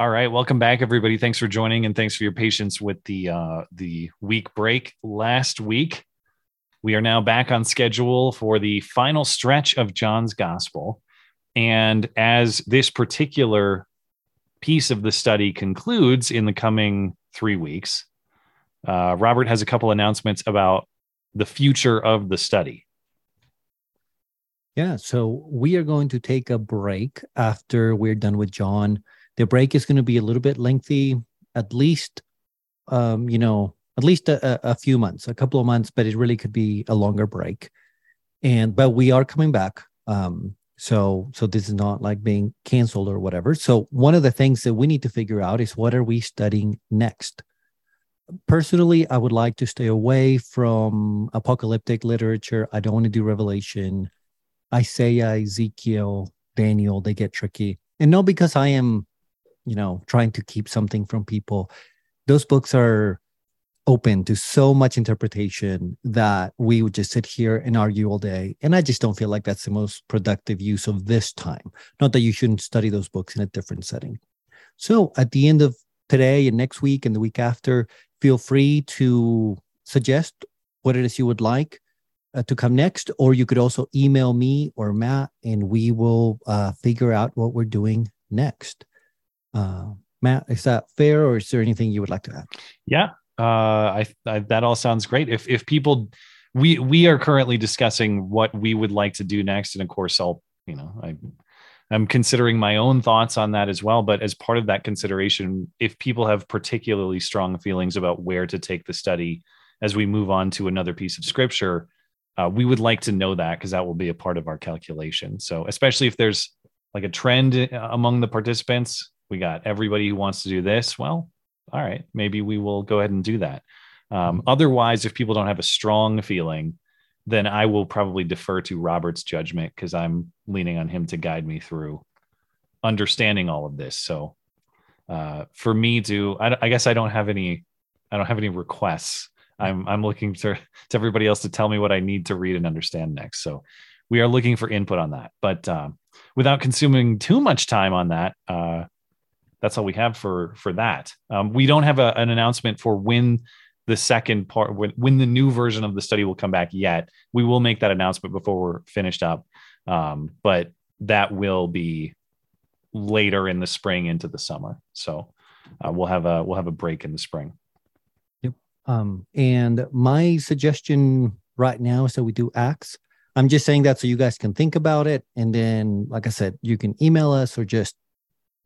All right, welcome back, everybody. Thanks for joining, and thanks for your patience with the uh, the week break last week. We are now back on schedule for the final stretch of John's Gospel, and as this particular piece of the study concludes in the coming three weeks, uh, Robert has a couple announcements about the future of the study. Yeah, so we are going to take a break after we're done with John. The break is going to be a little bit lengthy, at least, um, you know, at least a, a few months, a couple of months, but it really could be a longer break. And but we are coming back. Um, so so this is not like being canceled or whatever. So one of the things that we need to figure out is what are we studying next? Personally, I would like to stay away from apocalyptic literature. I don't want to do Revelation. Isaiah, Ezekiel, Daniel, they get tricky. And not because I am, you know, trying to keep something from people. Those books are open to so much interpretation that we would just sit here and argue all day. And I just don't feel like that's the most productive use of this time. Not that you shouldn't study those books in a different setting. So at the end of today and next week and the week after, feel free to suggest what it is you would like uh, to come next, or you could also email me or Matt, and we will uh, figure out what we're doing next. Uh, Matt, is that fair, or is there anything you would like to add? Yeah, uh, I, I that all sounds great. If if people, we we are currently discussing what we would like to do next, and of course, I'll you know I I'm considering my own thoughts on that as well. But as part of that consideration, if people have particularly strong feelings about where to take the study as we move on to another piece of scripture, uh, we would like to know that because that will be a part of our calculation. So, especially if there's like a trend uh, among the participants, we got everybody who wants to do this. Well, all right, maybe we will go ahead and do that. Um, mm-hmm. otherwise, if people don't have a strong feeling, then I will probably defer to Robert's judgment because I'm leaning on him to guide me through understanding all of this. So, uh, for me to, I, I guess I don't have any, I don't have any requests I'm I'm looking to to everybody else to tell me what I need to read and understand next. So we are looking for input on that. But uh, without consuming too much time on that, uh, that's all we have for for that. Um, we don't have a, an announcement for when the second part when, when the new version of the study will come back yet. We will make that announcement before we're finished up. Um, but that will be later in the spring into the summer. So uh, we'll have a we'll have a break in the spring. Um, and my suggestion right now is that we do acts. I'm just saying that so you guys can think about it. And then, like I said, you can email us or just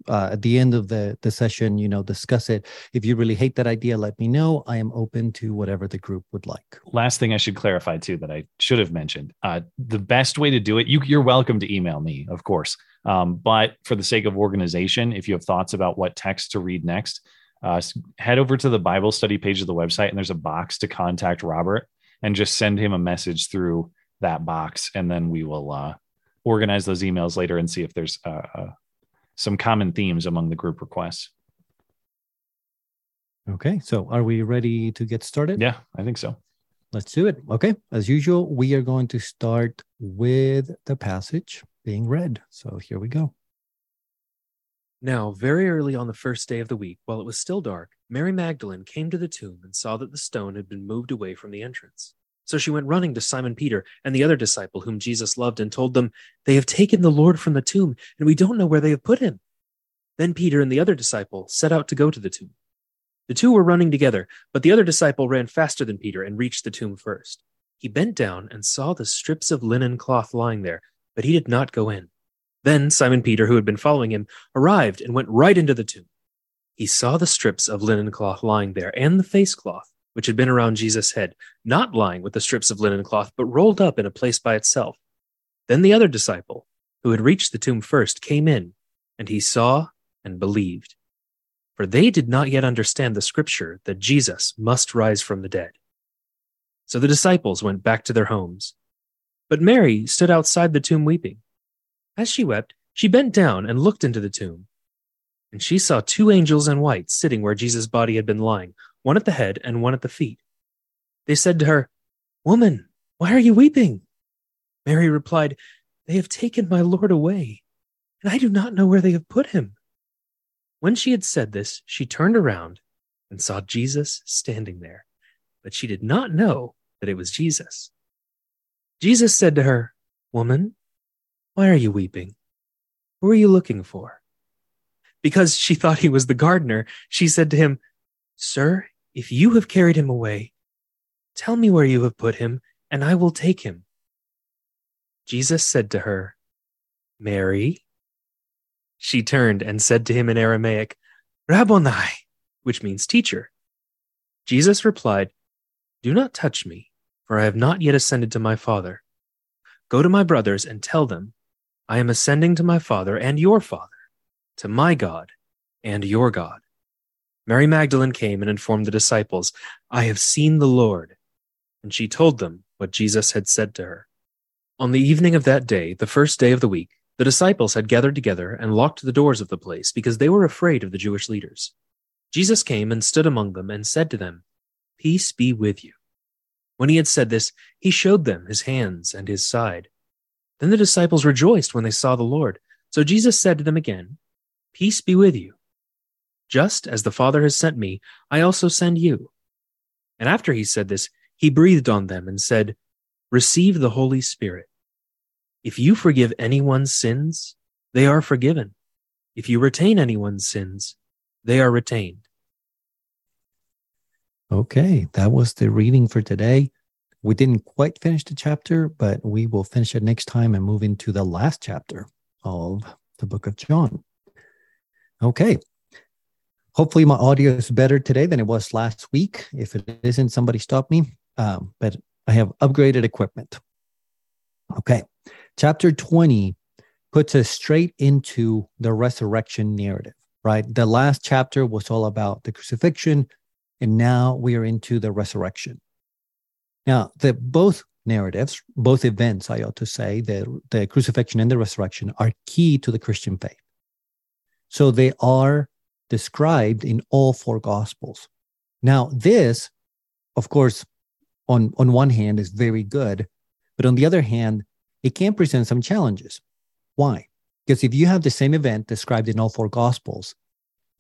uh, at the end of the the session, you know, discuss it. If you really hate that idea, let me know. I am open to whatever the group would like. Last thing I should clarify too that I should have mentioned: uh, the best way to do it. You, you're welcome to email me, of course, um, but for the sake of organization, if you have thoughts about what text to read next, uh, head over to the Bible study page of the website, and there's a box to contact Robert, and just send him a message through that box, and then we will uh, organize those emails later and see if there's uh, some common themes among the group requests. Okay, so are we ready to get started? Yeah, I think so. Let's do it. Okay, as usual, we are going to start with the passage being read. So here we go. Now, very early on the first day of the week, while it was still dark, Mary Magdalene came to the tomb and saw that the stone had been moved away from the entrance. So she went running to Simon Peter and the other disciple whom Jesus loved and told them, They have taken the Lord from the tomb, and we don't know where they have put him. Then Peter and the other disciple set out to go to the tomb. The two were running together, but the other disciple ran faster than Peter and reached the tomb first. He bent down and saw the strips of linen cloth lying there, but he did not go in. Then Simon Peter, who had been following him, arrived and went right into the tomb. He saw the strips of linen cloth lying there and the face cloth, which had been around Jesus' head, not lying with the strips of linen cloth, but rolled up in a place by itself. Then the other disciple, who had reached the tomb first, came in, and he saw and believed. For they did not yet understand the scripture that Jesus must rise from the dead. So the disciples went back to their homes. But Mary stood outside the tomb weeping. As she wept, she bent down and looked into the tomb. And she saw two angels in white sitting where Jesus' body had been lying, one at the head and one at the feet. They said to her, Woman, why are you weeping? Mary replied, They have taken my Lord away, and I do not know where they have put him. When she had said this, she turned around and saw Jesus standing there, but she did not know that it was Jesus. Jesus said to her, Woman, why are you weeping? Who are you looking for? Because she thought he was the gardener, she said to him, Sir, if you have carried him away, tell me where you have put him, and I will take him. Jesus said to her, Mary. She turned and said to him in Aramaic, Rabboni, which means teacher. Jesus replied, Do not touch me, for I have not yet ascended to my Father. Go to my brothers and tell them, I am ascending to my Father and your Father, to my God and your God. Mary Magdalene came and informed the disciples, I have seen the Lord. And she told them what Jesus had said to her. On the evening of that day, the first day of the week, the disciples had gathered together and locked the doors of the place because they were afraid of the Jewish leaders. Jesus came and stood among them and said to them, Peace be with you. When he had said this, he showed them his hands and his side. Then the disciples rejoiced when they saw the Lord. So Jesus said to them again, Peace be with you. Just as the Father has sent me, I also send you. And after he said this, he breathed on them and said, Receive the Holy Spirit. If you forgive anyone's sins, they are forgiven. If you retain anyone's sins, they are retained. Okay, that was the reading for today. We didn't quite finish the chapter, but we will finish it next time and move into the last chapter of the book of John. Okay. Hopefully, my audio is better today than it was last week. If it isn't, somebody stop me. Um, but I have upgraded equipment. Okay. Chapter 20 puts us straight into the resurrection narrative, right? The last chapter was all about the crucifixion, and now we are into the resurrection. Now, the both narratives, both events, I ought to say, the, the crucifixion and the resurrection are key to the Christian faith. So they are described in all four gospels. Now, this, of course, on, on one hand is very good, but on the other hand, it can present some challenges. Why? Because if you have the same event described in all four gospels,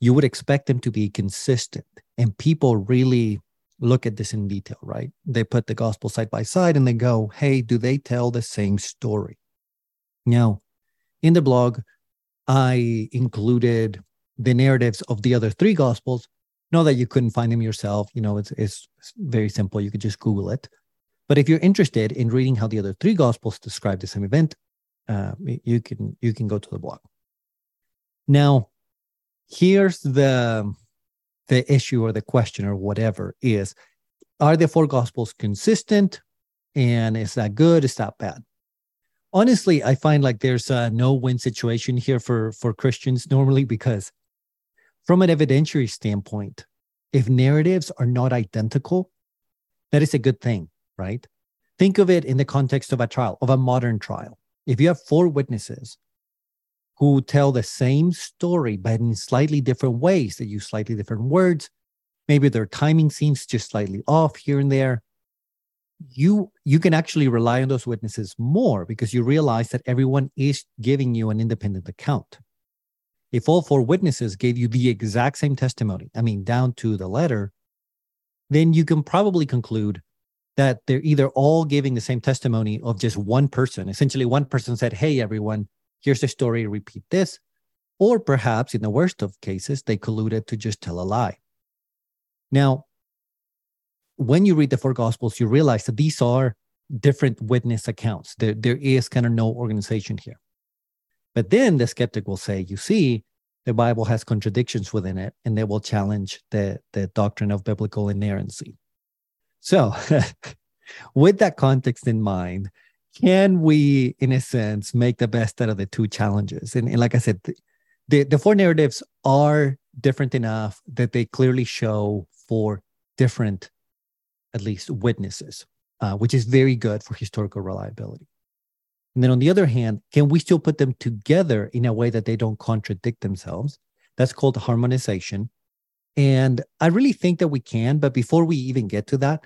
you would expect them to be consistent. And people really look at this in detail, right? They put the gospel side by side and they go, hey, do they tell the same story? Now, in the blog, I included the narratives of the other three gospels. Know that you couldn't find them yourself. You know, it's, it's very simple. You could just Google it. But if you're interested in reading how the other three gospels describe the same event, uh, you can you can go to the blog. Now, here's the the issue or the question or whatever is: Are the four gospels consistent? And is that good? Is that bad? Honestly, I find like there's a no-win situation here for for Christians normally because, from an evidentiary standpoint, if narratives are not identical, that is a good thing right? Think of it in the context of a trial, of a modern trial. If you have four witnesses who tell the same story, but in slightly different ways, they use slightly different words, maybe their timing seems just slightly off here and there, you you can actually rely on those witnesses more because you realize that everyone is giving you an independent account. If all four witnesses gave you the exact same testimony, I mean down to the letter, then you can probably conclude that they're either all giving the same testimony of just one person. Essentially, one person said, Hey, everyone, here's the story, repeat this. Or perhaps in the worst of cases, they colluded to just tell a lie. Now, when you read the four gospels, you realize that these are different witness accounts. There, there is kind of no organization here. But then the skeptic will say, you see, the Bible has contradictions within it, and they will challenge the, the doctrine of biblical inerrancy. So, with that context in mind, can we, in a sense, make the best out of the two challenges? And, and like I said, the, the four narratives are different enough that they clearly show four different, at least, witnesses, uh, which is very good for historical reliability. And then on the other hand, can we still put them together in a way that they don't contradict themselves? That's called harmonization. And I really think that we can, but before we even get to that,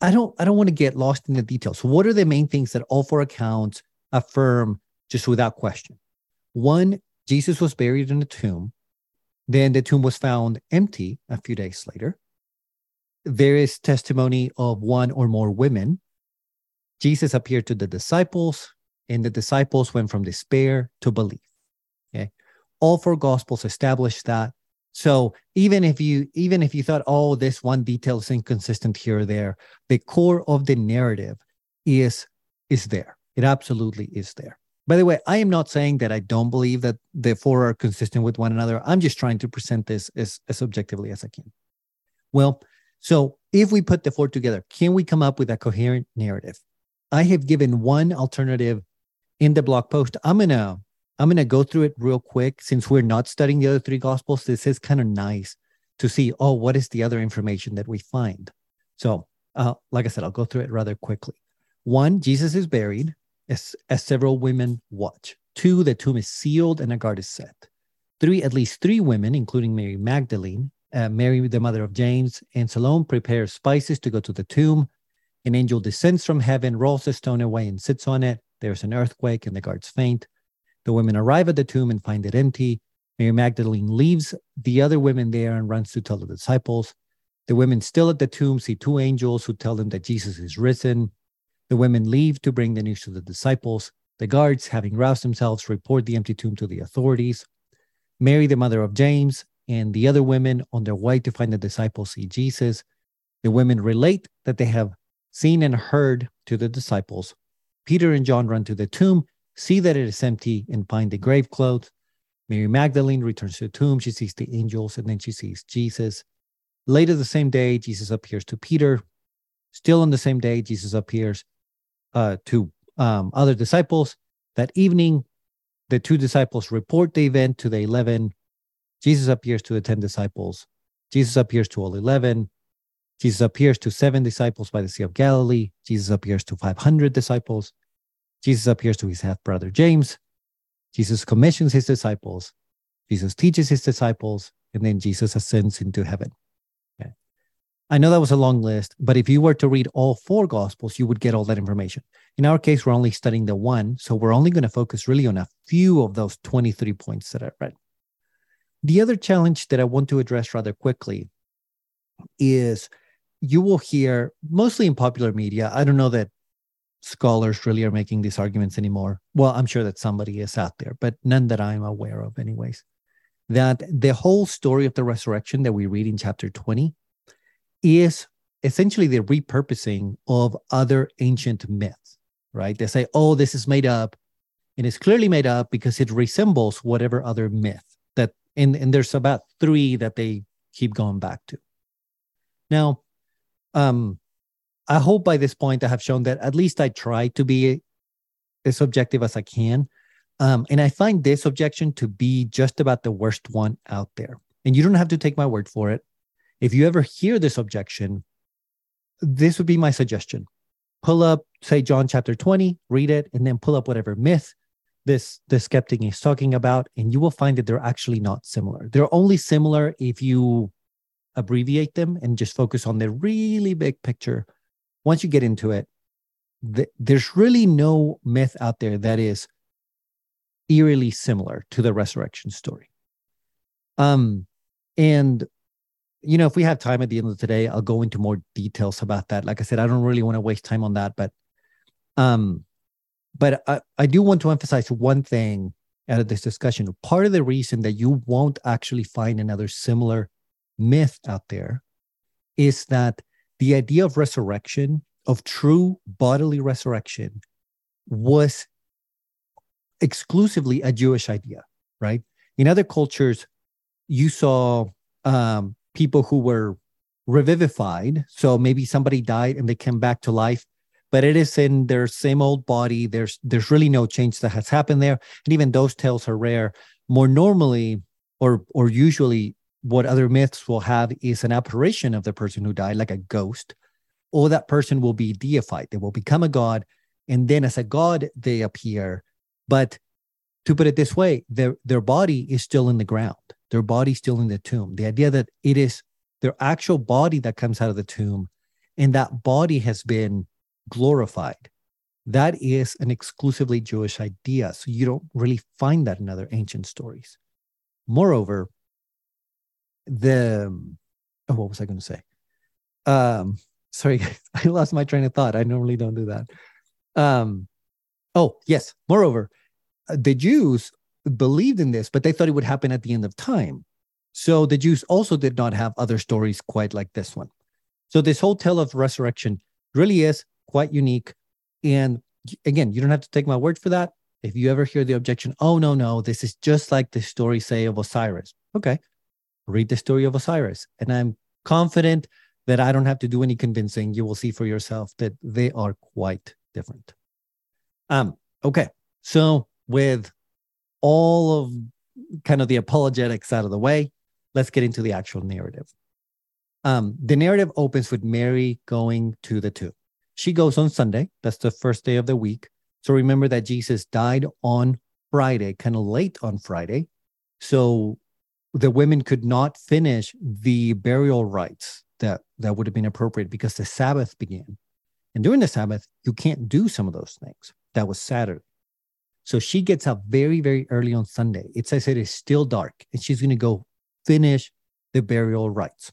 I don't I don't want to get lost in the details. What are the main things that all four accounts affirm just without question? One, Jesus was buried in a tomb. Then the tomb was found empty a few days later. There is testimony of one or more women. Jesus appeared to the disciples, and the disciples went from despair to belief. Okay. All four gospels establish that. So even if you even if you thought, oh, this one detail is inconsistent here or there, the core of the narrative is is there. It absolutely is there. By the way, I am not saying that I don't believe that the four are consistent with one another. I'm just trying to present this as, as objectively as I can. Well, so if we put the four together, can we come up with a coherent narrative? I have given one alternative in the blog post. I'm gonna I'm gonna go through it real quick since we're not studying the other three gospels. This is kind of nice to see. Oh, what is the other information that we find? So, uh, like I said, I'll go through it rather quickly. One, Jesus is buried as, as several women watch. Two, the tomb is sealed and a guard is set. Three, at least three women, including Mary Magdalene, uh, Mary, the mother of James, and Salome, prepare spices to go to the tomb. An angel descends from heaven, rolls the stone away, and sits on it. There's an earthquake, and the guards faint. The women arrive at the tomb and find it empty. Mary Magdalene leaves the other women there and runs to tell the disciples. The women still at the tomb see two angels who tell them that Jesus is risen. The women leave to bring the news to the disciples. The guards, having roused themselves, report the empty tomb to the authorities. Mary, the mother of James, and the other women on their way to find the disciples see Jesus. The women relate that they have seen and heard to the disciples. Peter and John run to the tomb, see that it is empty, and find the grave clothes. Mary Magdalene returns to the tomb. She sees the angels and then she sees Jesus. Later the same day, Jesus appears to Peter. Still on the same day, Jesus appears uh, to um, other disciples. That evening, the two disciples report the event to the 11. Jesus appears to the 10 disciples. Jesus appears to all 11. Jesus appears to seven disciples by the Sea of Galilee. Jesus appears to 500 disciples. Jesus appears to his half brother James. Jesus commissions his disciples. Jesus teaches his disciples. And then Jesus ascends into heaven. I know that was a long list, but if you were to read all four gospels, you would get all that information. In our case, we're only studying the one, so we're only going to focus really on a few of those 23 points that I read. The other challenge that I want to address rather quickly is you will hear mostly in popular media. I don't know that scholars really are making these arguments anymore. Well, I'm sure that somebody is out there, but none that I'm aware of, anyways. That the whole story of the resurrection that we read in chapter 20 is essentially the repurposing of other ancient myths, right? They say, oh, this is made up. And it's clearly made up because it resembles whatever other myth that, and, and there's about three that they keep going back to. Now, um, I hope by this point I have shown that at least I try to be as objective as I can. Um, and I find this objection to be just about the worst one out there. And you don't have to take my word for it. If you ever hear this objection, this would be my suggestion. Pull up, say, John chapter 20, read it, and then pull up whatever myth this the skeptic is talking about, and you will find that they're actually not similar. They're only similar if you abbreviate them and just focus on the really big picture. Once you get into it, th- there's really no myth out there that is eerily similar to the resurrection story. Um, and you know, if we have time at the end of today, I'll go into more details about that. Like I said, I don't really want to waste time on that, but um, but I, I do want to emphasize one thing out of this discussion. Part of the reason that you won't actually find another similar myth out there is that the idea of resurrection, of true bodily resurrection, was exclusively a Jewish idea, right? In other cultures, you saw um, people who were revivified. So maybe somebody died and they came back to life, but it is in their same old body. There's there's really no change that has happened there. And even those tales are rare. More normally or or usually what other myths will have is an apparition of the person who died, like a ghost, or that person will be deified. They will become a god. And then as a god, they appear. But to put it this way, their their body is still in the ground their body still in the tomb. The idea that it is their actual body that comes out of the tomb and that body has been glorified. That is an exclusively Jewish idea. So you don't really find that in other ancient stories. Moreover, the oh, what was I going to say? Um, sorry, I lost my train of thought. I normally don't do that. Um, oh yes. Moreover, uh, the Jews believed in this, but they thought it would happen at the end of time. So the Jews also did not have other stories quite like this one. So this whole tale of resurrection really is quite unique. And again, you don't have to take my word for that. If you ever hear the objection, oh no, no, this is just like the story say of Osiris. Okay. Read the story of Osiris. And I'm confident that I don't have to do any convincing. You will see for yourself that they are quite different. Um, okay. So with all of kind of the apologetics out of the way, let's get into the actual narrative. Um, the narrative opens with Mary going to the tomb. She goes on Sunday. That's the first day of the week. So remember that Jesus died on Friday, kind of late on Friday. So the women could not finish the burial rites that, that would have been appropriate because the Sabbath began. And during the Sabbath, you can't do some of those things. That was Saturday. So she gets up very, very early on Sunday. It says it is still dark and she's going to go finish the burial rites.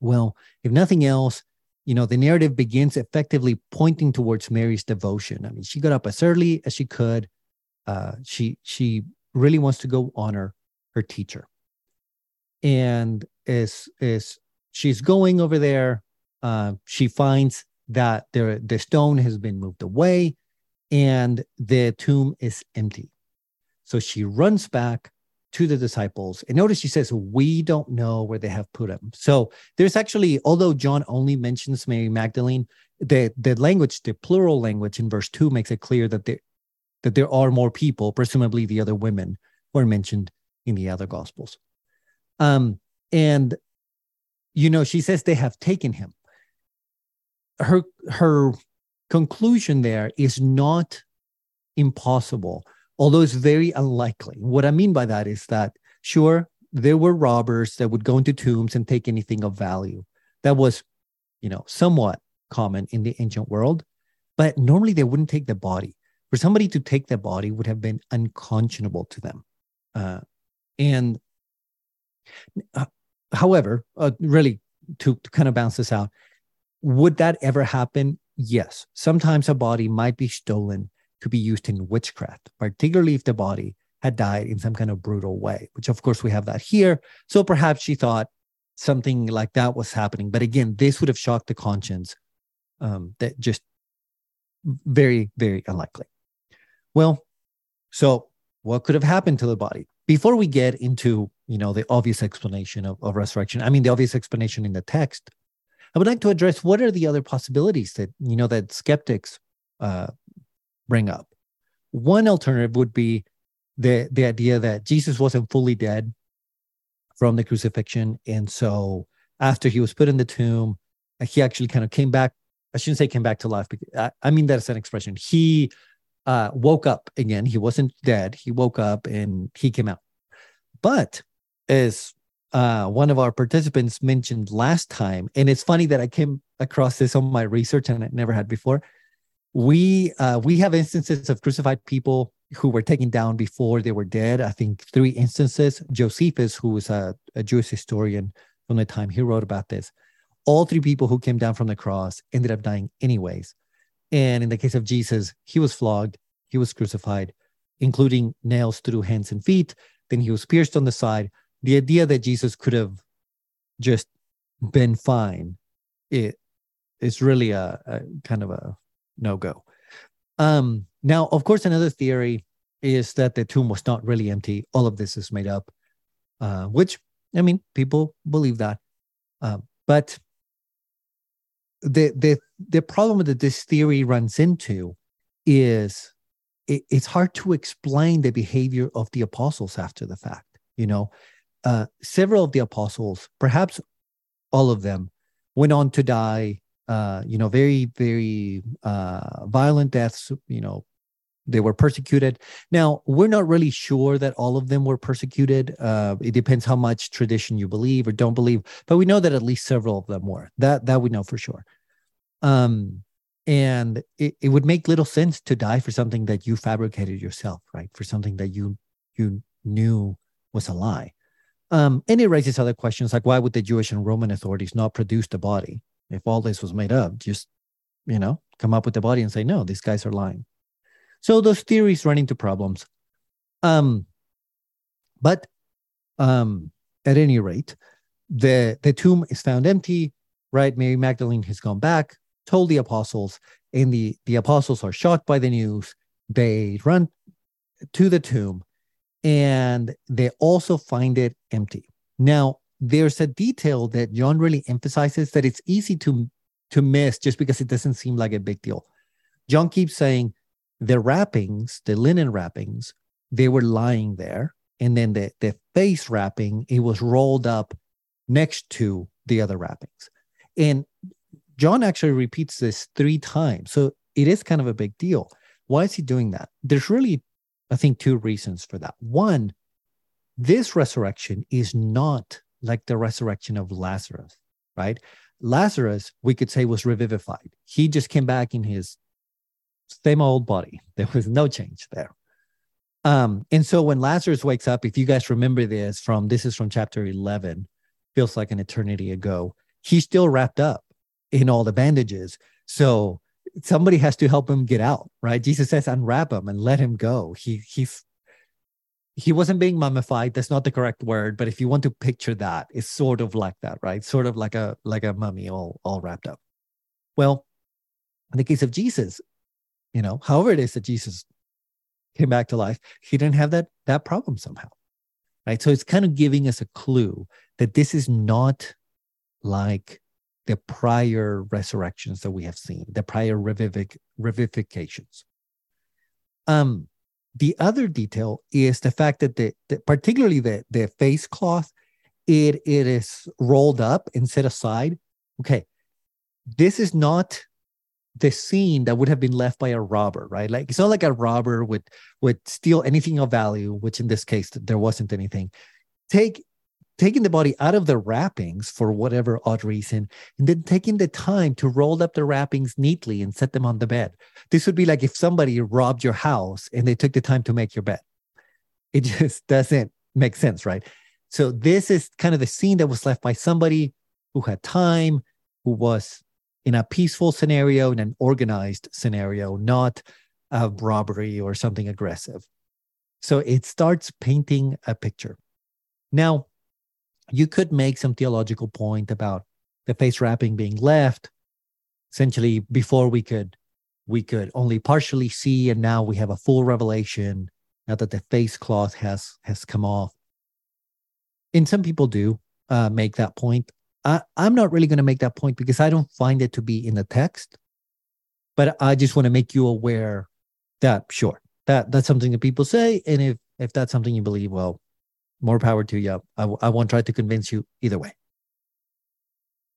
Well, if nothing else, you know, the narrative begins effectively pointing towards Mary's devotion. I mean, she got up as early as she could. Uh, she she really wants to go honor her teacher. And as as she's going over there, uh, she finds that the the stone has been moved away and the tomb is empty. So she runs back to the disciples. And notice she says, We don't know where they have put him. So there's actually, although John only mentions Mary Magdalene, the, the language, the plural language in verse two makes it clear that there, that there are more people, presumably the other women who are mentioned in the other gospels. Um, and you know, she says they have taken him. Her her conclusion there is not impossible, although it's very unlikely. What I mean by that is that, sure, there were robbers that would go into tombs and take anything of value. That was, you know, somewhat common in the ancient world, but normally they wouldn't take the body. For somebody to take the body would have been unconscionable to them. Uh, and uh, however, uh, really to, to kind of bounce this out, would that ever happen? yes, sometimes a body might be stolen to be used in witchcraft, particularly if the body had died in some kind of brutal way, which of course we have that here. So perhaps she thought something like that was happening. But again, this would have shocked the conscience. Um, that just very, very unlikely. Well, so what could have happened to the body? Before we get into, you know, the obvious explanation of, of resurrection, I mean, the obvious explanation in the text, I would like to address what are the other possibilities that you know that skeptics uh, bring up. One alternative would be the the idea that Jesus wasn't fully dead from the crucifixion, and so after he was put in the tomb, he actually kind of came back. I shouldn't say came back to life. Because I, I mean that's an expression. He uh, woke up again. He wasn't dead. He woke up and he came out. But as uh, one of our participants mentioned last time, and it's funny that I came across this on my research and I never had before. We uh, we have instances of crucified people who were taken down before they were dead. I think three instances. Josephus, who was a, a Jewish historian from the time he wrote about this, all three people who came down from the cross ended up dying anyways. And in the case of Jesus, he was flogged, he was crucified, including nails through hands and feet. Then he was pierced on the side the idea that Jesus could have just been fine, it is really a, a kind of a no go. Um, now, of course, another theory is that the tomb was not really empty. All of this is made up, uh, which I mean, people believe that. Uh, but the the the problem that this theory runs into is it, it's hard to explain the behavior of the apostles after the fact. You know, uh, several of the apostles, perhaps all of them, went on to die. Uh, you know, very very uh, violent deaths. You know, they were persecuted. Now we're not really sure that all of them were persecuted. Uh, it depends how much tradition you believe or don't believe, but we know that at least several of them were. That that we know for sure. Um, and it, it would make little sense to die for something that you fabricated yourself, right? For something that you you knew was a lie. Um, and it raises other questions like why would the Jewish and Roman authorities not produce the body if all this was made up? Just, you know, come up with the body and say, no, these guys are lying. So those theories run into problems. Um, but um, at any rate, the the tomb is found empty, right? Mary Magdalene has gone back, told the apostles, and the the apostles are shocked by the news. They run to the tomb and they also find it empty. Now, there's a detail that John really emphasizes that it's easy to to miss just because it doesn't seem like a big deal. John keeps saying the wrappings, the linen wrappings, they were lying there, and then the the face wrapping it was rolled up next to the other wrappings, and John actually repeats this three times, so it is kind of a big deal. Why is he doing that? There's really I think two reasons for that. One, this resurrection is not like the resurrection of Lazarus, right? Lazarus, we could say, was revivified. He just came back in his same old body. There was no change there. Um, and so when Lazarus wakes up, if you guys remember this from this is from chapter 11, feels like an eternity ago, he's still wrapped up in all the bandages. So somebody has to help him get out, right? Jesus says, unwrap him and let him go. He he's he wasn't being mummified. That's not the correct word, but if you want to picture that, it's sort of like that, right? Sort of like a like a mummy all all wrapped up. Well, in the case of Jesus, you know, however it is that Jesus came back to life, he didn't have that that problem somehow. Right. So it's kind of giving us a clue that this is not like the prior resurrections that we have seen, the prior revivic- revivifications. Um, the other detail is the fact that the, the particularly the, the face cloth, it it is rolled up and set aside. Okay, this is not the scene that would have been left by a robber, right? Like it's not like a robber would would steal anything of value, which in this case there wasn't anything. Take taking the body out of the wrappings for whatever odd reason, and then taking the time to roll up the wrappings neatly and set them on the bed. This would be like if somebody robbed your house and they took the time to make your bed. It just doesn't make sense, right? So, this is kind of the scene that was left by somebody who had time, who was in a peaceful scenario, in an organized scenario, not a robbery or something aggressive. So, it starts painting a picture. Now, you could make some theological point about the face wrapping being left essentially before we could we could only partially see and now we have a full revelation now that the face cloth has has come off and some people do uh, make that point I, i'm not really going to make that point because i don't find it to be in the text but i just want to make you aware that sure that that's something that people say and if if that's something you believe well more power to you. I, I won't try to convince you either way.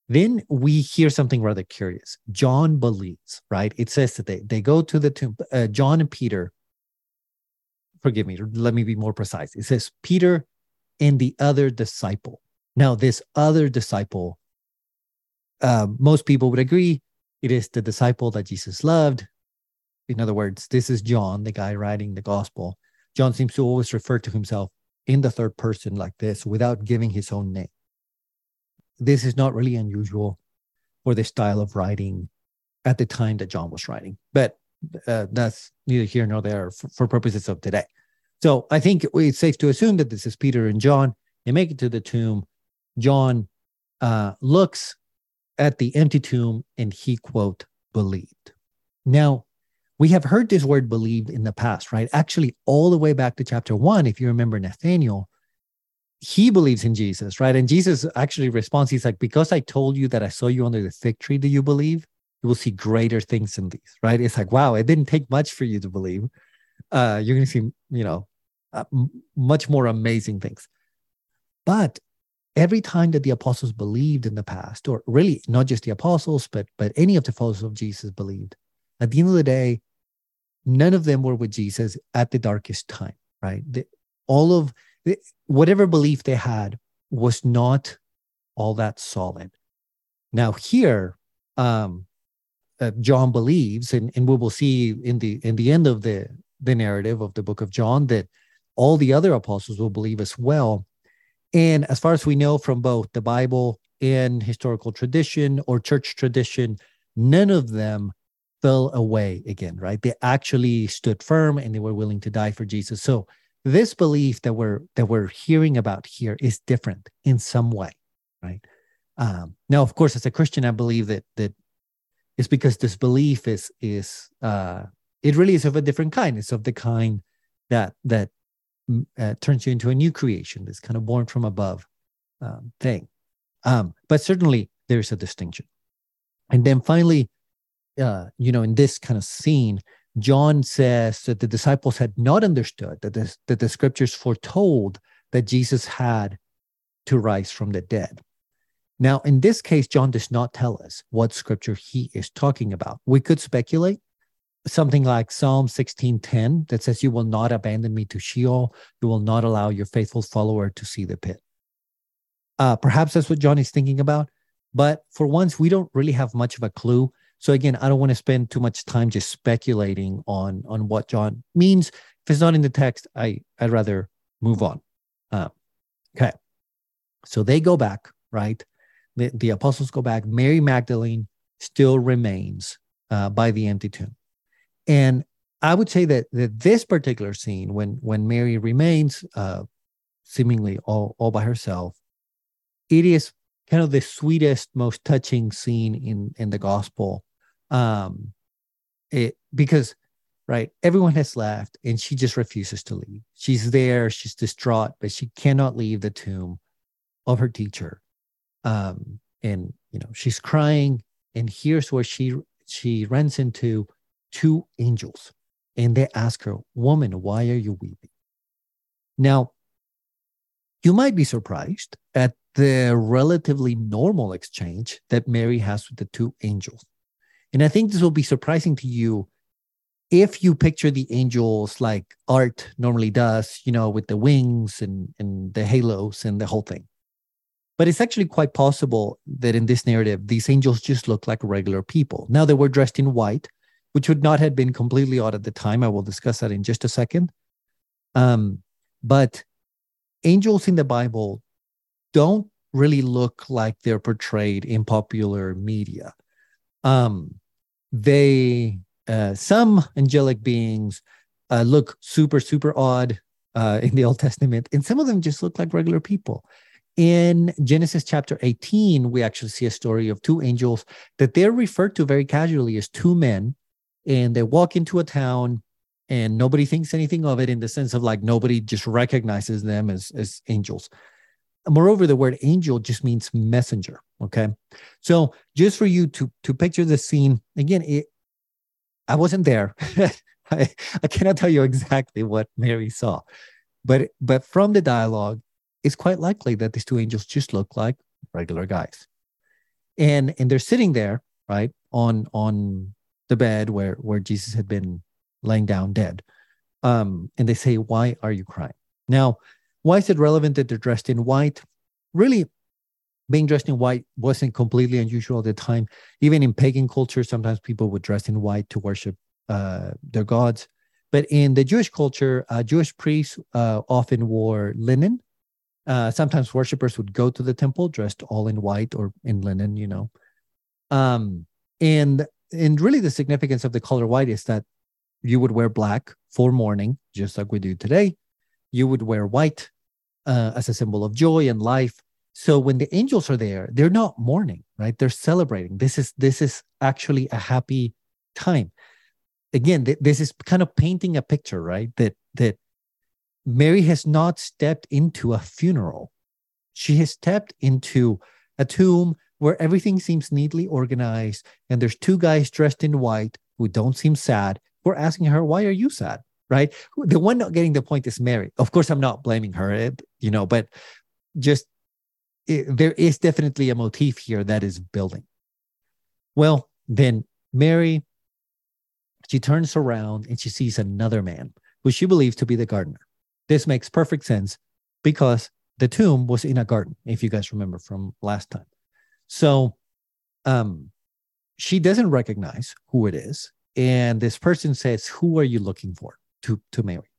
Then we hear something rather curious. John believes, right? It says that they, they go to the tomb. Uh, John and Peter, forgive me, let me be more precise. It says Peter and the other disciple. Now, this other disciple, uh, most people would agree it is the disciple that Jesus loved. In other words, this is John, the guy writing the gospel. John seems to always refer to himself in the third person like this without giving his own name. This is not really unusual for the style of writing at the time that John was writing, but uh, that's neither here nor there for, for purposes of today. So I think it's safe to assume that this is Peter and John. They make it to the tomb. John uh, looks at the empty tomb and he, quote, believed. Now, we have heard this word believed in the past, right? Actually, all the way back to chapter one, if you remember Nathaniel, he believes in Jesus, right? And Jesus actually responds, he's like, Because I told you that I saw you under the fig tree, do you believe? You will see greater things than these, right? It's like, wow, it didn't take much for you to believe. Uh, you're going to see, you know, uh, much more amazing things. But every time that the apostles believed in the past, or really not just the apostles, but but any of the followers of Jesus believed, at the end of the day, none of them were with Jesus at the darkest time, right? The, all of the, whatever belief they had was not all that solid. Now here, um, uh, John believes, and, and we will see in the in the end of the the narrative of the book of John that all the other apostles will believe as well. And as far as we know from both the Bible and historical tradition or church tradition, none of them fell away again, right? They actually stood firm and they were willing to die for Jesus. So this belief that we're that we're hearing about here is different in some way, right? Um, now, of course, as a Christian, I believe that that it's because this belief is is uh, it really is of a different kind. It's of the kind that that uh, turns you into a new creation, this kind of born from above um, thing. Um, but certainly, there's a distinction. And then finally, uh, you know, in this kind of scene, John says that the disciples had not understood that the, that the scriptures foretold that Jesus had to rise from the dead. Now, in this case, John does not tell us what scripture he is talking about. We could speculate something like Psalm 16:10 that says, You will not abandon me to Sheol, you will not allow your faithful follower to see the pit. Uh, perhaps that's what John is thinking about. But for once, we don't really have much of a clue. So again, I don't want to spend too much time just speculating on on what John means. If it's not in the text, I I'd rather move on. Uh, okay, so they go back, right? The, the apostles go back. Mary Magdalene still remains uh, by the empty tomb, and I would say that that this particular scene, when when Mary remains uh, seemingly all all by herself, it is kind of the sweetest, most touching scene in in the gospel. Um it because right everyone has left and she just refuses to leave. She's there she's distraught but she cannot leave the tomb of her teacher. Um and you know she's crying and here's where she she runs into two angels and they ask her woman why are you weeping now you might be surprised at the relatively normal exchange that mary has with the two angels and I think this will be surprising to you if you picture the angels like art normally does, you know, with the wings and, and the halos and the whole thing. But it's actually quite possible that in this narrative, these angels just look like regular people. Now they were dressed in white, which would not have been completely odd at the time. I will discuss that in just a second. Um, but angels in the Bible don't really look like they're portrayed in popular media. Um, they uh, some angelic beings uh, look super super odd uh, in the Old Testament, and some of them just look like regular people. In Genesis chapter 18, we actually see a story of two angels that they're referred to very casually as two men, and they walk into a town and nobody thinks anything of it in the sense of like nobody just recognizes them as, as angels. Moreover, the word angel just means messenger. Okay. So just for you to to picture the scene again, it, I wasn't there. I, I cannot tell you exactly what Mary saw, but but from the dialogue, it's quite likely that these two angels just look like regular guys, and and they're sitting there right on on the bed where where Jesus had been laying down dead, um, and they say, "Why are you crying?" Now, why is it relevant that they're dressed in white? Really, being dressed in white wasn't completely unusual at the time. Even in pagan culture, sometimes people would dress in white to worship uh, their gods. But in the Jewish culture, uh, Jewish priests uh, often wore linen. Uh, sometimes worshippers would go to the temple dressed all in white or in linen, you know. Um, and and really, the significance of the color white is that you would wear black for mourning, just like we do today. You would wear white uh, as a symbol of joy and life. So when the angels are there, they're not mourning, right? They're celebrating. This is this is actually a happy time. Again, th- this is kind of painting a picture, right? That that Mary has not stepped into a funeral. She has stepped into a tomb where everything seems neatly organized, and there's two guys dressed in white who don't seem sad. We're asking her, "Why are you sad?" Right? The one not getting the point is Mary. Of course, I'm not blaming her, eh, you know, but just it, there is definitely a motif here that is building. Well, then Mary, she turns around and she sees another man who she believes to be the gardener. This makes perfect sense because the tomb was in a garden, if you guys remember from last time. So um, she doesn't recognize who it is. And this person says, Who are you looking for? to, to Mary.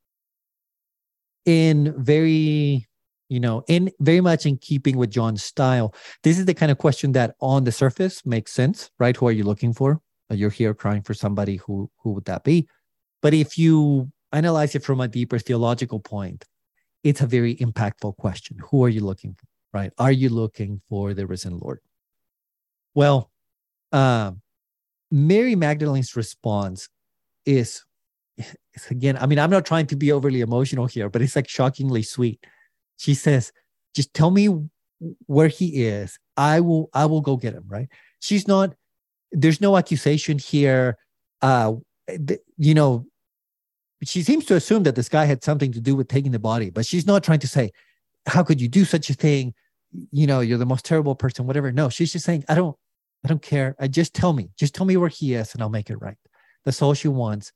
In very you know, in very much in keeping with John's style, this is the kind of question that on the surface makes sense, right? Who are you looking for? Uh, You're here crying for somebody who who would that be? But if you analyze it from a deeper theological point, it's a very impactful question. Who are you looking for? Right? Are you looking for the risen Lord? Well, um, Mary Magdalene's response is, is again, I mean, I'm not trying to be overly emotional here, but it's like shockingly sweet. She says, just tell me where he is. I will, I will go get him. Right. She's not, there's no accusation here. Uh, you know, she seems to assume that this guy had something to do with taking the body, but she's not trying to say, how could you do such a thing? You know, you're the most terrible person, whatever. No, she's just saying, I don't, I don't care. I just tell me, just tell me where he is and I'll make it right. That's all she wants.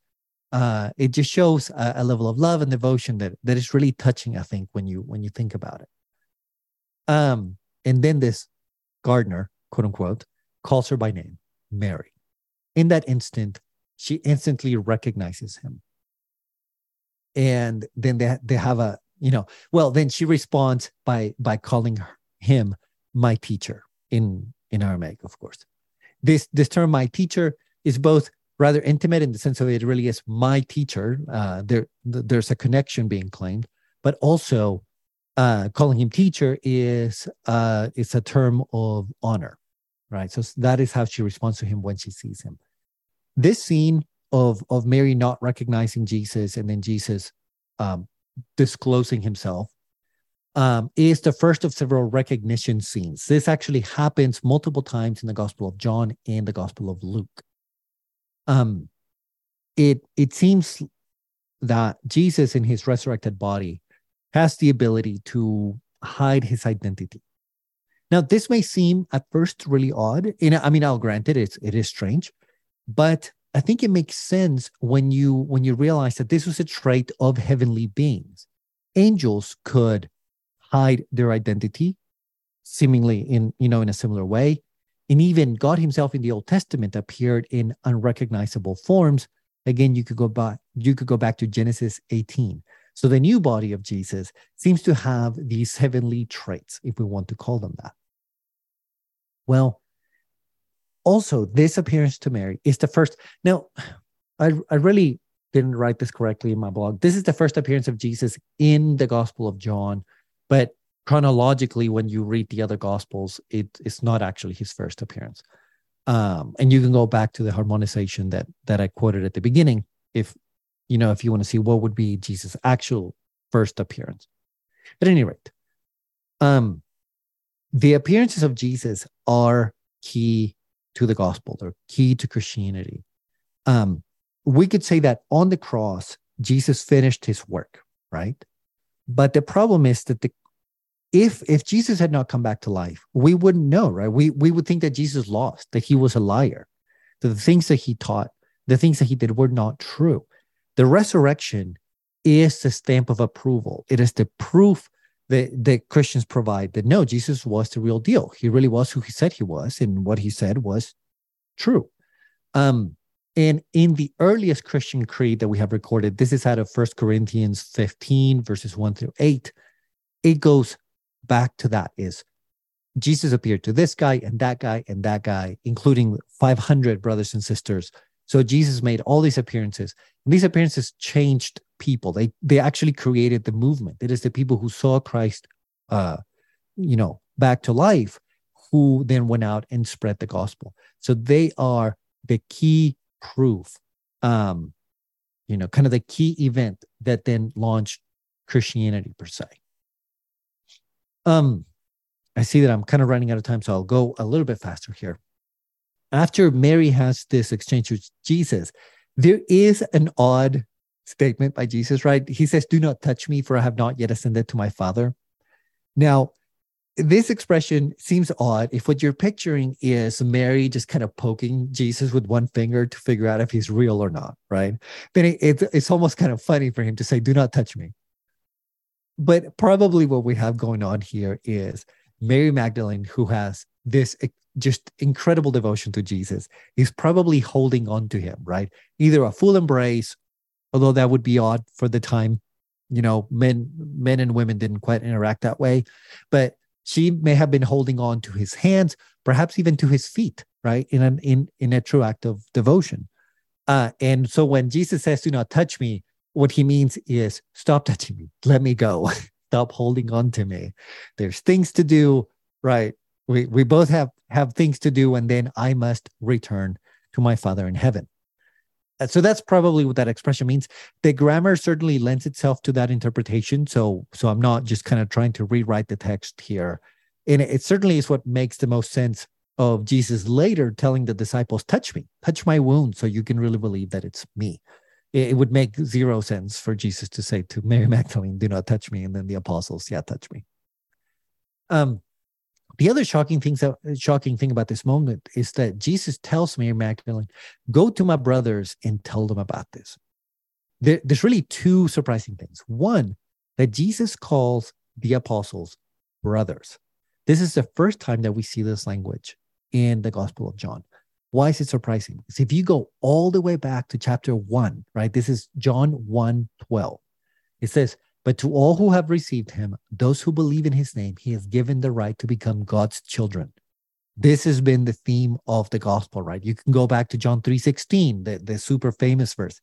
Uh, it just shows a, a level of love and devotion that that is really touching, I think, when you when you think about it. Um, and then this gardener, quote unquote, calls her by name, Mary. In that instant, she instantly recognizes him. And then they, they have a, you know, well, then she responds by by calling her, him my teacher in in Aramaic, of course. This this term my teacher is both rather intimate in the sense of it really is my teacher. Uh, there there's a connection being claimed, but also uh, calling him teacher is uh, it's a term of honor, right? So that is how she responds to him when she sees him. This scene of of Mary not recognizing Jesus and then Jesus um, disclosing himself um, is the first of several recognition scenes. This actually happens multiple times in the Gospel of John and the Gospel of Luke. Um, it it seems that Jesus in his resurrected body has the ability to hide his identity. Now, this may seem at first really odd. And I mean, I'll grant it, it's, it is strange, but I think it makes sense when you when you realize that this was a trait of heavenly beings. Angels could hide their identity, seemingly in you know in a similar way, and even God Himself in the Old Testament appeared in unrecognizable forms. Again, you could go back you could go back to Genesis 18. So the new body of Jesus seems to have these heavenly traits, if we want to call them that. Well, also this appearance to Mary is the first. Now, I, I really didn't write this correctly in my blog. This is the first appearance of Jesus in the Gospel of John, but chronologically, when you read the other Gospels, it is not actually his first appearance. Um, and you can go back to the harmonization that that I quoted at the beginning, if you know, if you want to see what would be Jesus' actual first appearance. At any rate, um, the appearances of Jesus are key to the gospel. They're key to Christianity. Um, we could say that on the cross, Jesus finished his work, right? But the problem is that the if if Jesus had not come back to life, we wouldn't know, right? We we would think that Jesus lost, that he was a liar, that the things that he taught, the things that he did were not true. The resurrection is the stamp of approval. It is the proof that, that Christians provide that no, Jesus was the real deal. He really was who he said he was, and what he said was true. Um, and in the earliest Christian creed that we have recorded, this is out of First Corinthians 15, verses 1 through 8. It goes back to that is Jesus appeared to this guy and that guy and that guy, including 500 brothers and sisters. So Jesus made all these appearances. And these appearances changed people. They they actually created the movement. It is the people who saw Christ uh, you know, back to life who then went out and spread the gospel. So they are the key proof, um, you know, kind of the key event that then launched Christianity per se. Um, I see that I'm kind of running out of time, so I'll go a little bit faster here. After Mary has this exchange with Jesus, there is an odd statement by Jesus, right? He says, Do not touch me, for I have not yet ascended to my Father. Now, this expression seems odd if what you're picturing is Mary just kind of poking Jesus with one finger to figure out if he's real or not, right? Then it, it's, it's almost kind of funny for him to say, Do not touch me. But probably what we have going on here is Mary Magdalene, who has this just incredible devotion to Jesus, is probably holding on to him, right? Either a full embrace, although that would be odd for the time, you know, men men and women didn't quite interact that way, but she may have been holding on to his hands, perhaps even to his feet, right? In an in in a true act of devotion. Uh, and so when Jesus says, "Do not touch me," what he means is, "Stop touching me. Let me go. Stop holding on to me. There's things to do, right? We we both have have things to do, and then I must return to my Father in heaven." Uh, so that's probably what that expression means. The grammar certainly lends itself to that interpretation. So so i'm not just kind of trying to rewrite the text here. And it, certainly is what makes the most sense of jesus later telling the disciples touch me touch my wound so you can really believe that it's me. It, it would make zero sense for jesus to say to mary magdalene do not touch me. And then the apostles yeah touch me. Um the other shocking thing, shocking thing about this moment is that Jesus tells Mary Magdalene, "Go to my brothers and tell them about this." There, there's really two surprising things. One, that Jesus calls the apostles brothers. This is the first time that we see this language in the Gospel of John. Why is it surprising? Because if you go all the way back to chapter one, right? This is John 1 12. It says, but to all who have received him, those who believe in his name, he has given the right to become God's children. This has been the theme of the gospel, right? You can go back to John 3:16, the, the super famous verse.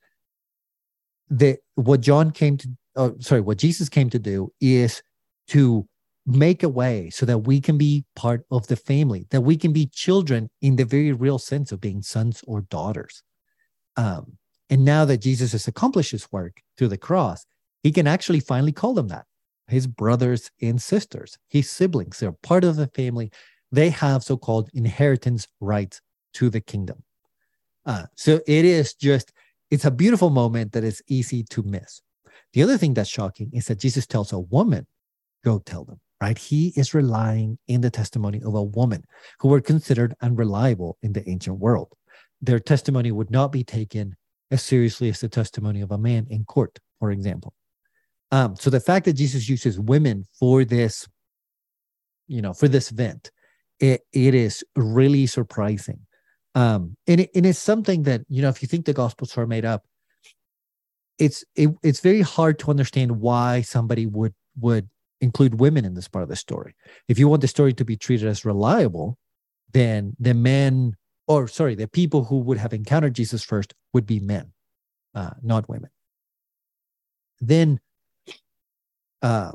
The what John came to oh, sorry, what Jesus came to do is to make a way so that we can be part of the family, that we can be children in the very real sense of being sons or daughters. Um, and now that Jesus has accomplished his work through the cross, he can actually finally call them that his brothers and sisters, his siblings. They're part of the family. They have so called inheritance rights to the kingdom. Uh, so it is just, it's a beautiful moment that is easy to miss. The other thing that's shocking is that Jesus tells a woman, go tell them, right? He is relying in the testimony of a woman who were considered unreliable in the ancient world. Their testimony would not be taken as seriously as the testimony of a man in court, for example. Um, so the fact that Jesus uses women for this, you know, for this event, it, it is really surprising. Um, and, it, and it's something that, you know, if you think the gospels are made up, it's it, it's very hard to understand why somebody would would include women in this part of the story. If you want the story to be treated as reliable, then the men, or sorry, the people who would have encountered Jesus first would be men, uh, not women. Then uh,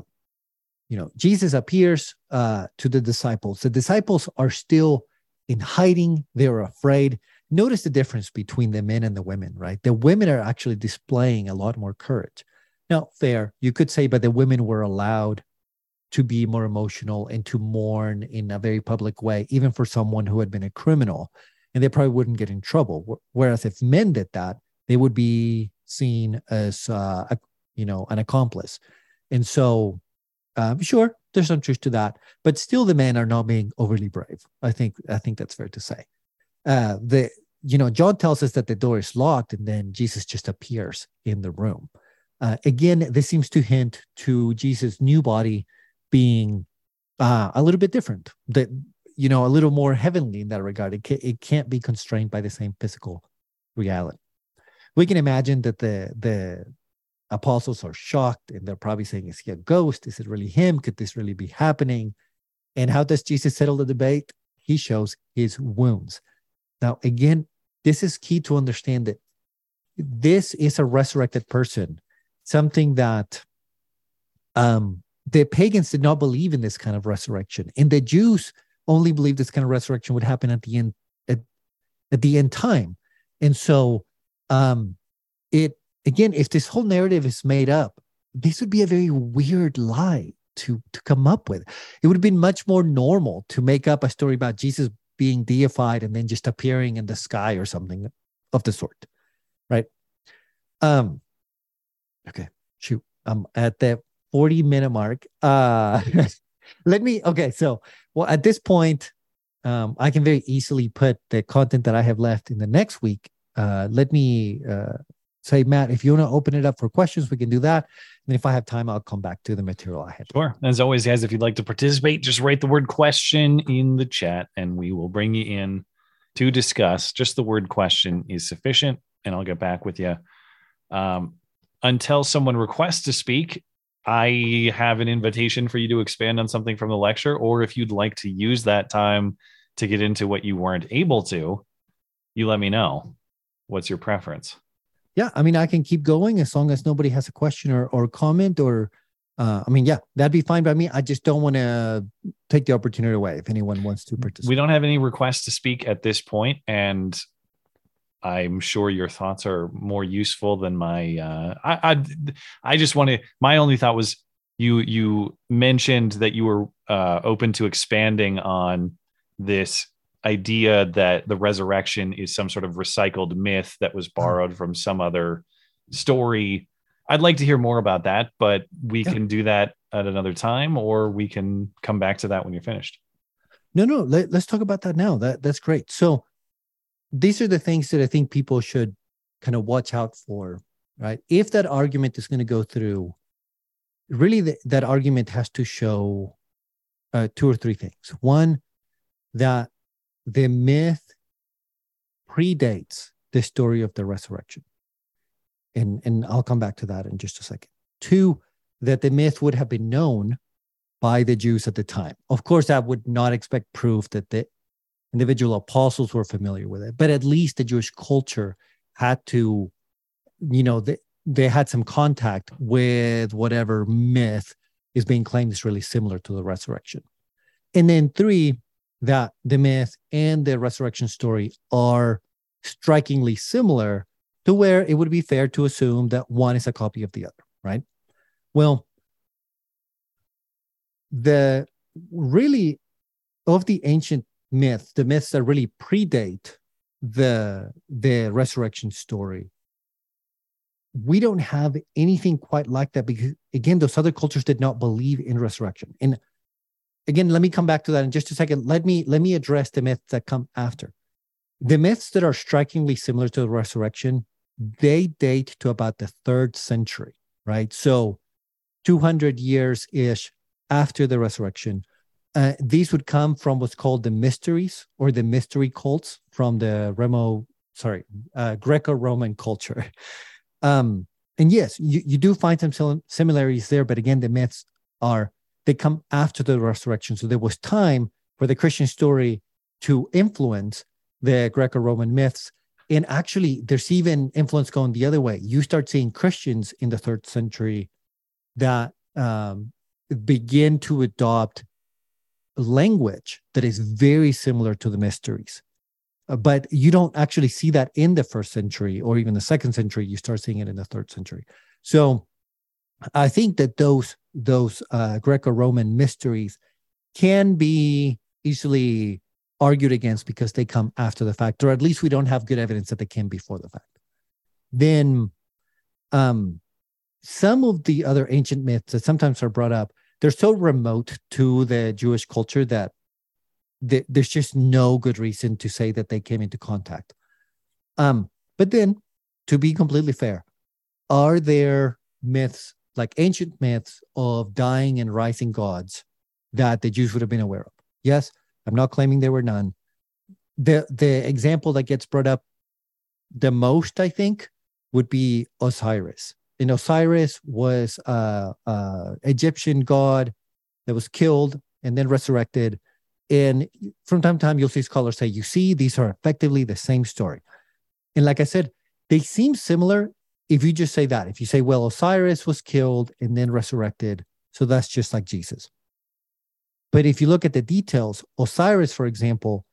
you know, Jesus appears uh, to the disciples. The disciples are still in hiding, they're afraid. Notice the difference between the men and the women, right? The women are actually displaying a lot more courage. Now, fair, you could say, but the women were allowed to be more emotional and to mourn in a very public way, even for someone who had been a criminal, and they probably wouldn't get in trouble. Whereas if men did that, they would be seen as, uh, a, you know, an accomplice. And so, um, sure, there's some truth to that, but still, the men are not being overly brave. I think I think that's fair to say. Uh, the you know John tells us that the door is locked, and then Jesus just appears in the room. Uh, again, this seems to hint to Jesus' new body being uh, a little bit different. That you know, a little more heavenly in that regard. It, ca- it can't be constrained by the same physical reality. We can imagine that the the apostles are shocked and they're probably saying, Is he a ghost? Is it really him? Could this really be happening? And how does Jesus settle the debate? He shows his wounds. Now, again, this is key to understand that this is a resurrected person, something that um, the pagans did not believe in this kind of resurrection. And the Jews only believed this kind of resurrection would happen at the end at, at the end time. And so um, it again, if this whole narrative is made up, this would be a very weird lie to to come up with. It would have been much more normal to make up a story about Jesus being deified and then just appearing in the sky or something of the sort, right? Um, okay, shoot, I'm at the 40 minute mark. Uh, let me. Okay, so well, at this point, um, I can very easily put the content that I have left in the next week. Uh, let me uh, say, Matt, if you want to open it up for questions, we can do that. And if I have time, I'll come back to the material I had. Sure. As always, guys, if you'd like to participate, just write the word question in the chat and we will bring you in to discuss. Just the word question is sufficient, and I'll get back with you. Um, until someone requests to speak, I have an invitation for you to expand on something from the lecture, or if you'd like to use that time to get into what you weren't able to, you let me know. What's your preference? Yeah, I mean, I can keep going as long as nobody has a question or, or comment or uh, I mean, yeah, that'd be fine by me. I just don't want to take the opportunity away if anyone wants to participate. We don't have any requests to speak at this point, and I'm sure your thoughts are more useful than my. Uh, I, I I just want to. My only thought was you you mentioned that you were uh, open to expanding on this idea that the resurrection is some sort of recycled myth that was mm-hmm. borrowed from some other story I'd like to hear more about that, but we yeah. can do that at another time, or we can come back to that when you're finished. No, no, let, us talk about that now. That that's great. So these are the things that I think people should kind of watch out for, right? If that argument is going to go through, really the, that argument has to show uh, two or three things. One, that the myth predates the story of the resurrection and and I'll come back to that in just a second. Two, that the myth would have been known by the Jews at the time. Of course, I would not expect proof that the individual apostles were familiar with it, but at least the Jewish culture had to, you know, they, they had some contact with whatever myth is being claimed is really similar to the resurrection. And then three, that the myth and the resurrection story are strikingly similar to where it would be fair to assume that one is a copy of the other, right? Well, the really of the ancient myths, the myths that really predate the the resurrection story, we don't have anything quite like that because again, those other cultures did not believe in resurrection. And again, let me come back to that in just a second. Let me let me address the myths that come after. The myths that are strikingly similar to the resurrection they date to about the third century, right? So 200 years ish after the resurrection. Uh, these would come from what's called the mysteries or the mystery cults from the Remo, sorry, uh, Greco-Roman culture. Um, and yes, you, you do find some similarities there, but again, the myths are they come after the resurrection. So there was time for the Christian story to influence the Greco-Roman myths and actually, there's even influence going the other way. You start seeing Christians in the third century that um, begin to adopt language that is very similar to the mysteries. Uh, but you don't actually see that in the first century or even the second century. You start seeing it in the third century. So I think that those those uh, Greco-Roman mysteries can be easily argued against because they come after the fact, or at least we don't have good evidence that they came before the fact. Then um, some of the other ancient myths that sometimes are brought up, they're so remote to the Jewish culture that th- there's just no good reason to say that they came into contact. Um, but then, to be completely fair, are there myths like ancient myths of dying and rising gods that the Jews would have been aware of? Yes, I'm not claiming there were none. The the example that gets brought up the most, I think, would be Osiris. And Osiris was a, a Egyptian god that was killed and then resurrected. And from time to time, you'll see scholars say, "You see, these are effectively the same story." And like I said, they seem similar if you just say that. If you say, "Well, Osiris was killed and then resurrected," so that's just like Jesus. But if you look at the details, Osiris, for example,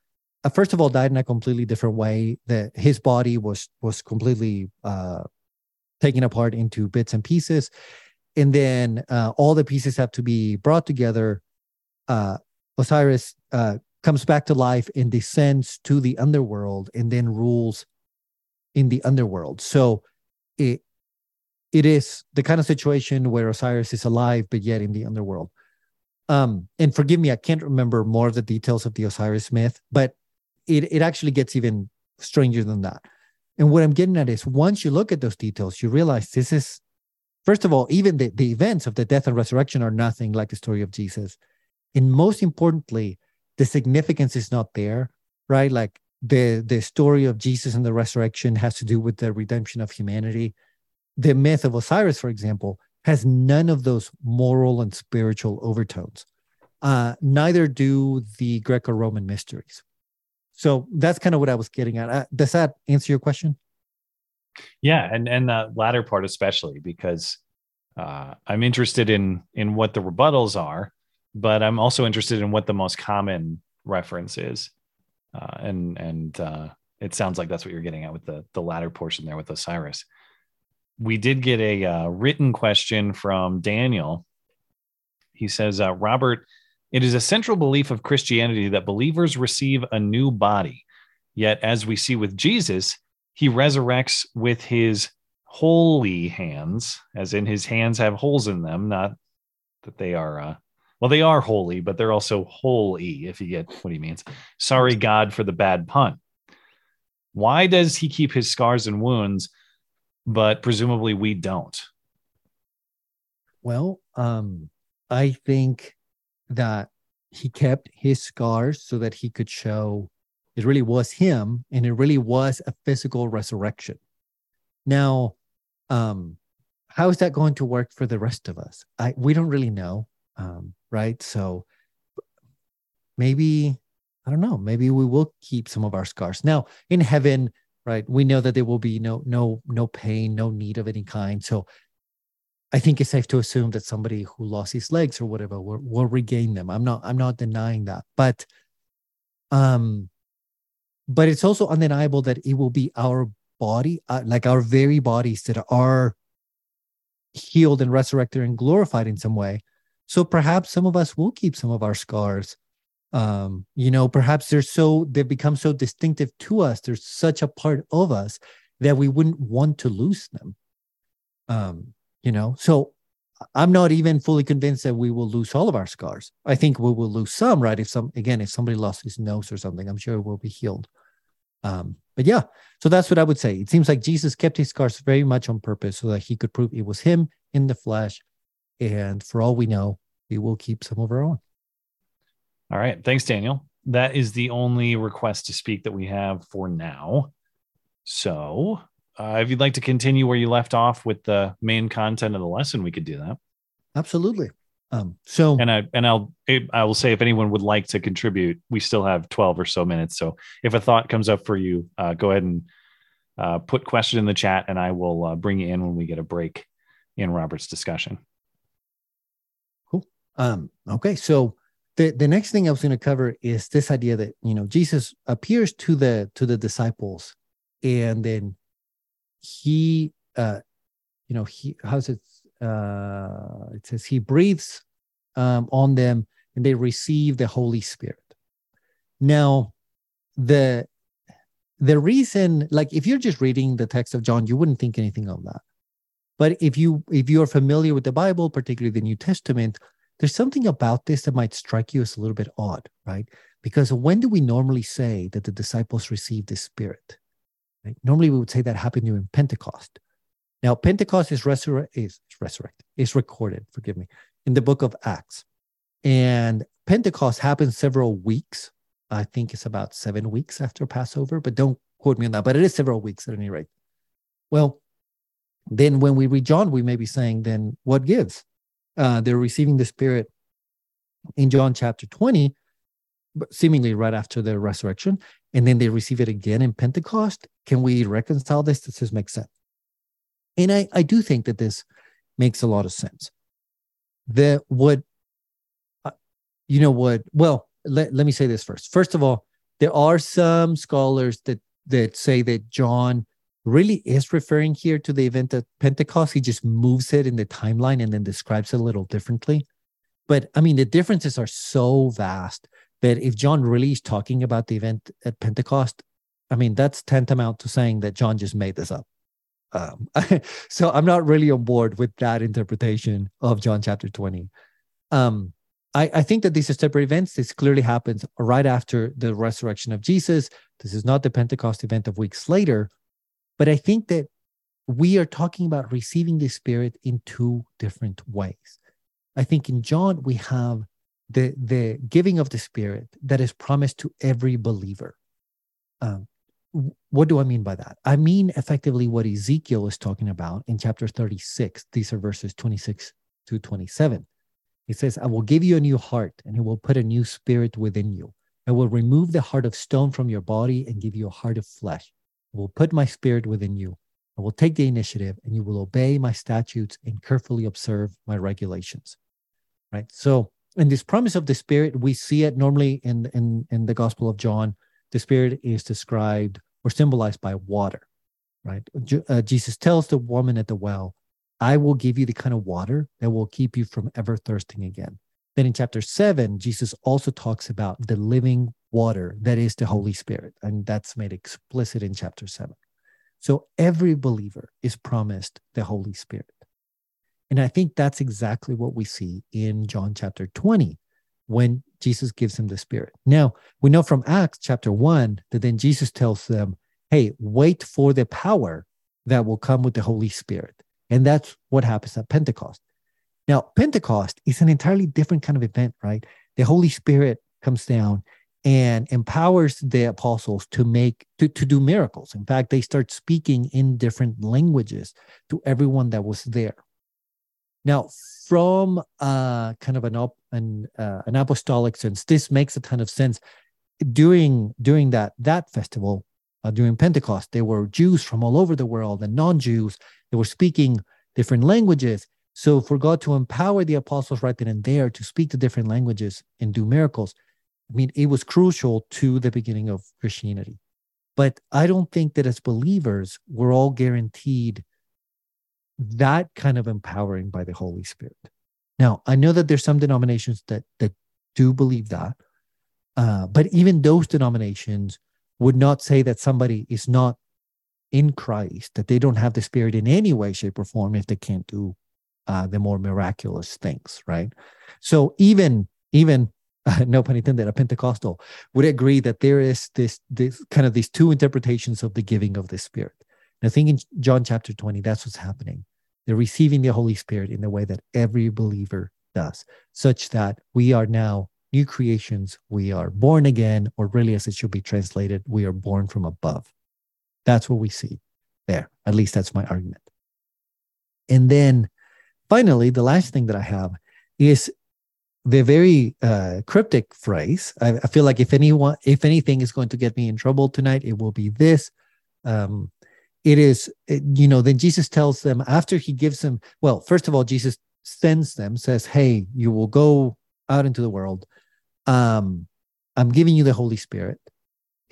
uh, first of all, died in a completely different way. That his body was was completely uh, taken apart into bits and pieces, and then uh, all the pieces have to be brought together. Uh, Osiris uh, comes back to life and descends to the underworld, and then rules in the underworld. So it it is the kind of situation where Osiris is alive, but yet in the underworld. Um, and forgive me, I can't remember more of the details of the Osiris myth, but it, it actually gets even stranger than that. And what I'm getting at is once you look at those details, you realize this is, first of all, even the, the events of the death and resurrection are nothing like the story of Jesus. And most importantly, the significance is not there, right? Like the the story of Jesus and the resurrection has to do with the redemption of humanity. the myth of Osiris, for example, has none of those moral and spiritual overtones. Uh, neither do the Greco-Roman mysteries. So that's kind of what I was getting at. Uh, does that answer your question? Yeah, and and the latter part especially because uh, I'm interested in in what the rebuttals are, but I'm also interested in what the most common reference is, uh, and and uh, it sounds like that's what you're getting at with the the latter portion there with Osiris. We did get a uh, written question from Daniel. He says, uh, Robert, it is a central belief of Christianity that believers receive a new body. Yet, as we see with Jesus, he resurrects with his holy hands, as in his hands have holes in them, not that they are, uh, well, they are holy, but they're also holy, if you get what he means. Sorry, God, for the bad pun. Why does he keep his scars and wounds, but presumably we don't? Well, um, I think that he kept his scars so that he could show it really was him and it really was a physical resurrection. Now, um, how is that going to work for the rest of us? I we don't really know, um, right? So maybe I don't know. Maybe we will keep some of our scars. Now in heaven, right? We know that there will be no no no pain, no need of any kind. So I think it's safe to assume that somebody who lost his legs or whatever will, will regain them. I'm not I'm not denying that, but um, but it's also undeniable that it will be our body, uh, like our very bodies that are healed and resurrected and glorified in some way. So perhaps some of us will keep some of our scars. Um, you know, perhaps they're so they've become so distinctive to us. They're such a part of us that we wouldn't want to lose them. Um, you know so i'm not even fully convinced that we will lose all of our scars i think we will lose some right if some again if somebody lost his nose or something i'm sure it will be healed um, but yeah so that's what i would say it seems like jesus kept his scars very much on purpose so that he could prove it was him in the flesh and for all we know we will keep some of our own all right thanks daniel that is the only request to speak that we have for now so uh, if you'd like to continue where you left off with the main content of the lesson, we could do that. Absolutely. Um, so and I and I'll I will say if anyone would like to contribute, we still have twelve or so minutes. So if a thought comes up for you, uh, go ahead and uh, put question in the chat, and I will uh, bring you in when we get a break in Robert's discussion. Um, okay, so the the next thing I was going to cover is this idea that you know Jesus appears to the to the disciples, and then he uh you know he how's it uh it says he breathes um on them and they receive the holy spirit. Now the the reason like if you're just reading the text of john you wouldn't think anything of that. But if you if you're familiar with the bible particularly the new testament there's something about this that might strike you as a little bit odd right because when do we normally say that the disciples received the spirit Right? Normally, we would say that happened during Pentecost. Now, Pentecost is, resur- is resurrected, is recorded, forgive me, in the book of Acts. And Pentecost happened several weeks. I think it's about seven weeks after Passover, but don't quote me on that. But it is several weeks at any rate. Well, then when we read John, we may be saying, then what gives? Uh, they're receiving the Spirit in John chapter 20, seemingly right after the resurrection and then they receive it again in Pentecost. Can we reconcile this? Does this make sense? And I, I do think that this makes a lot of sense. That what, uh, you know what? Well, let, let me say this first. First of all, there are some scholars that that say that John really is referring here to the event at Pentecost. He just moves it in the timeline and then describes it a little differently. But I mean, the differences are so vast that if John really is talking about the event at Pentecost, I mean, that's tantamount to saying that John just made this up. Um, so I'm not really on board with that interpretation of John chapter 20. Um, I, I think that these are separate events. This clearly happens right after the resurrection of Jesus. This is not the Pentecost event of weeks later. But I think that we are talking about receiving the Spirit in two different ways. I think in John, we have the the giving of the spirit that is promised to every believer um, what do I mean by that? I mean effectively what Ezekiel is talking about in chapter 36. These are verses 26 to 27. He says, I will give you a new heart and I will put a new spirit within you. I will remove the heart of stone from your body and give you a heart of flesh. Will put my spirit within you. I will take the initiative and you will obey my statutes and carefully observe my regulations. Right. So, in this promise of the spirit, we see it normally in, in, in the Gospel of John. The spirit is described or symbolized by water. Right. Uh, Jesus tells the woman at the well, I will give you the kind of water that will keep you from ever thirsting again. Then in chapter seven, Jesus also talks about the living water that is the Holy Spirit. And that's made explicit in chapter seven. So every believer is promised the Holy Spirit. And I think that's exactly what we see in John chapter 20 when Jesus gives them the Spirit. Now, we know from Acts chapter 1 that then Jesus tells them, hey, wait for the power that will come with the Holy Spirit. And that's what happens at Pentecost. Now, Pentecost is an entirely different kind of event, right? The Holy Spirit comes down and empowers the apostles to make to, to do miracles. In fact, they start speaking in different languages to everyone that was there. Now, from uh, kind of an op, an, uh, an apostolic sense, this makes a ton of sense. During during that that festival, uh, during Pentecost, there were Jews from all over the world and non-Jews. They were speaking different languages. So, for God to empower the apostles right then and there to speak the different languages and do miracles, I mean, it was crucial to the beginning of Christianity. But I don't think that as believers, we're all guaranteed that kind of empowering by the Holy Spirit. Now, I know that there's some denominations that that do believe that, uh, but even those denominations would not say that somebody is not in Christ, that they don't have the Spirit in any way, shape, or form if they can't do uh, the more miraculous things, right? So even even no pun intended, a Pentecostal would agree that there is this this kind of these two interpretations of the giving of the Spirit. And I think in John chapter 20, that's what's happening. They're receiving the Holy Spirit in the way that every believer does, such that we are now new creations. We are born again, or really, as it should be translated, we are born from above. That's what we see there. At least that's my argument. And then finally, the last thing that I have is the very uh, cryptic phrase. I, I, feel like if anyone, if anything is going to get me in trouble tonight, it will be this. Um, it is, it, you know, then Jesus tells them after he gives them, well, first of all, Jesus sends them, says, Hey, you will go out into the world. Um, I'm giving you the Holy Spirit.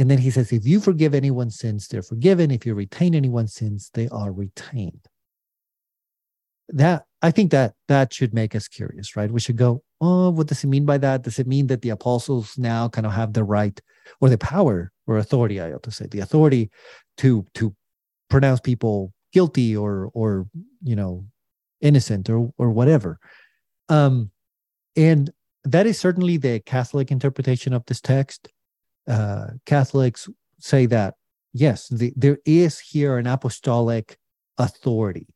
And then he says, If you forgive anyone's sins, they're forgiven. If you retain anyone's sins, they are retained. That I think that that should make us curious, right? We should go, oh, what does it mean by that? Does it mean that the apostles now kind of have the right or the power or authority, I ought to say, the authority to to pronounce people guilty or or you know innocent or or whatever? Um, and that is certainly the Catholic interpretation of this text. Uh, Catholics say that yes, the, there is here an apostolic authority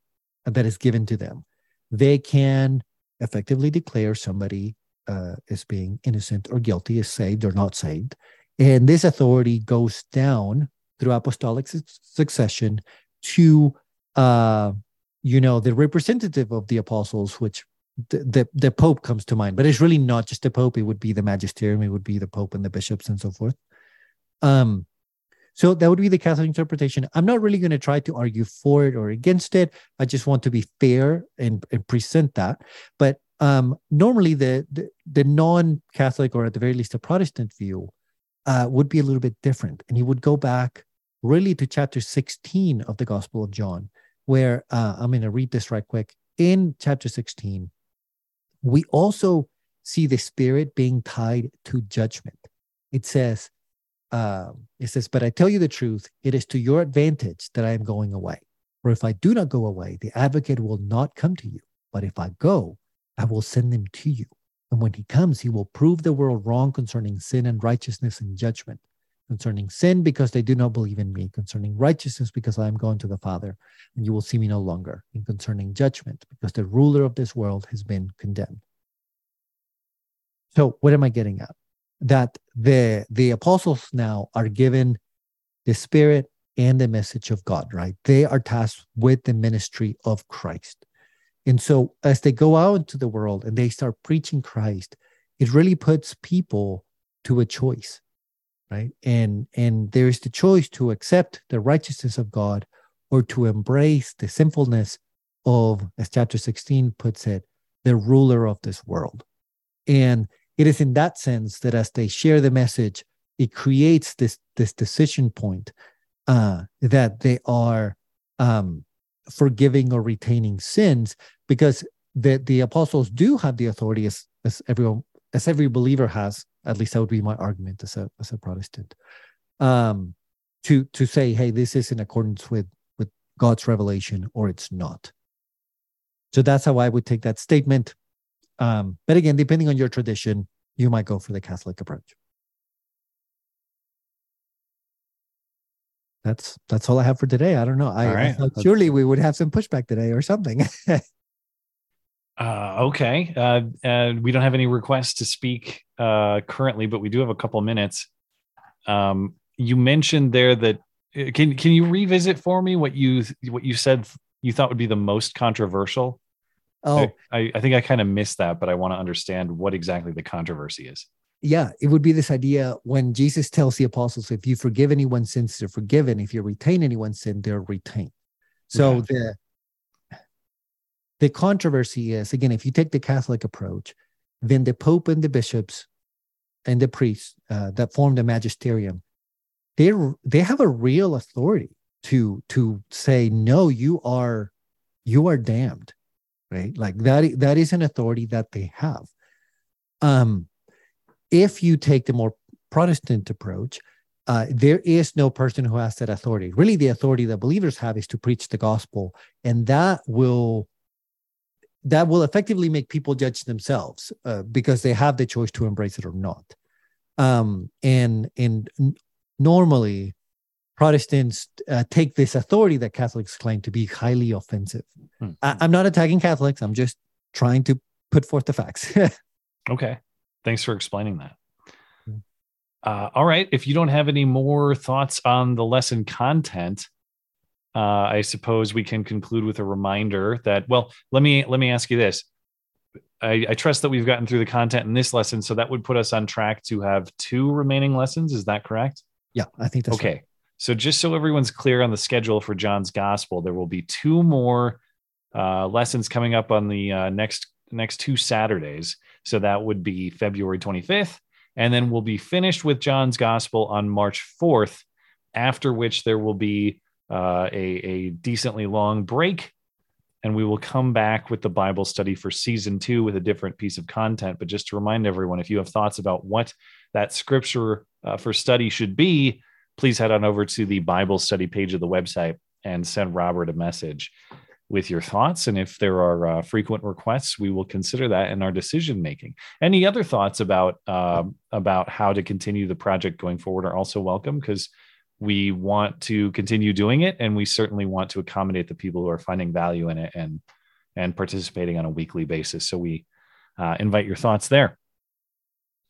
that is given to them. They can effectively declare somebody uh, as being innocent or guilty, is saved or not saved. And this authority goes down through apostolic su- succession to, uh, you know, the representative of the apostles, which the, the, the Pope comes to mind, but it's really not just the Pope. It would be the magisterium, it would be the Pope and the bishops and so forth. Um, so that would be the Catholic interpretation. I'm not really going to try to argue for it or against it. I just want to be fair and, and present that. But um, normally, the, the, the non-Catholic or at the very least a Protestant view uh, would be a little bit different, and he would go back really to chapter 16 of the Gospel of John, where uh, I'm going to read this right quick. In chapter 16, we also see the Spirit being tied to judgment. It says, uh, it says, But I tell you the truth, it is to your advantage that I am going away. For if I do not go away, the advocate will not come to you. But if I go, I will send him to you. And when he comes, he will prove the world wrong concerning sin and righteousness and judgment. Concerning sin, because they do not believe in me. Concerning righteousness, because I am going to the Father, and you will see me no longer. And concerning judgment, because the ruler of this world has been condemned. So, what am I getting at? That the the apostles now are given the Spirit and the message of God, right? They are tasked with the ministry of Christ. And so as they go out into the world and they start preaching Christ, it really puts people to a choice, right? And and there's the choice to accept the righteousness of God or to embrace the sinfulness of, as chapter 16 puts it, the ruler of this world. And it is in that sense that as they share the message, it creates this, this decision point uh, that they are um, forgiving or retaining sins because the, the apostles do have the authority as, as everyone as every believer has at least that would be my argument as a as a protestant um to to say hey this is in accordance with with god's revelation or it's not. So that's how i would take that statement um but again depending on your tradition you might go for the catholic approach that's that's all I have for today. I don't know. I, right. I thought surely we would have some pushback today or something. uh, okay. Uh, and we don't have any requests to speak uh, currently, but we do have a couple minutes. Um, you mentioned there that uh, can can you revisit for me what you what you said you thought would be the most controversial? Oh, I, I think I kind of missed that, but I want to understand what exactly the controversy is yeah, it would be this idea when Jesus tells the apostles, if you forgive anyone's sins, they're forgiven. If you retain anyone's sin, they're retained. So yeah. the the controversy is again, if you take the Catholic approach, then the Pope and the bishops and the priests uh, that form the magisterium, they they have a real authority to to say no, you are you are damned, right? Like that that is an authority that they have. Um, if you take the more Protestant approach, uh, there is no person who has that authority. Really, the authority that believers have is to preach the gospel, and that will that will effectively make people judge themselves uh, because they have the choice to embrace it or not. Um, and and normally, Protestants uh, take this authority that Catholics claim to be highly offensive. Hmm. I, I'm not attacking Catholics. I'm just trying to put forth the facts. okay. Thanks for explaining that. Uh, all right. If you don't have any more thoughts on the lesson content, uh, I suppose we can conclude with a reminder that. Well, let me let me ask you this. I, I, trust that we've gotten through the content in this lesson, so that would put us on track to have two remaining lessons. Is that correct? Yeah, I think that's okay. Right. So just so everyone's clear on the schedule for John's Gospel, there will be two more uh, lessons coming up on the uh, next next two Saturdays. So that would be February 25th. And then we'll be finished with John's Gospel on March 4th, after which there will be uh, a, a decently long break. And we will come back with the Bible study for season two with a different piece of content. But just to remind everyone, if you have thoughts about what that scripture uh, for study should be, please head on over to the Bible study page of the website and send Robert a message with your thoughts. And if there are uh, frequent requests, we will consider that in our decision making. Any other thoughts about uh, about how to continue the project going forward are also welcome because we want to continue doing it, and we certainly want to accommodate the people who are finding value in it and and participating on a weekly basis. So we uh, invite your thoughts there.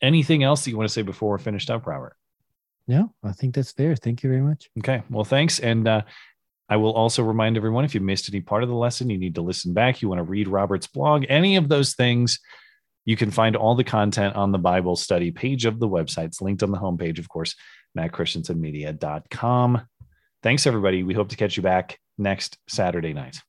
Anything else that you want to say before we're finished up, Robert? No, I think that's fair. Thank you very much. Okay. Well, thanks. And uh, I will also remind everyone if you missed any part of the lesson, you need to listen back. You want to read Robert's blog, any of those things, you can find all the content on the Bible study page of the website. It's linked on the homepage, of course, mattchristiansenmedia.com. Thanks, everybody. We hope to catch you back next Saturday night.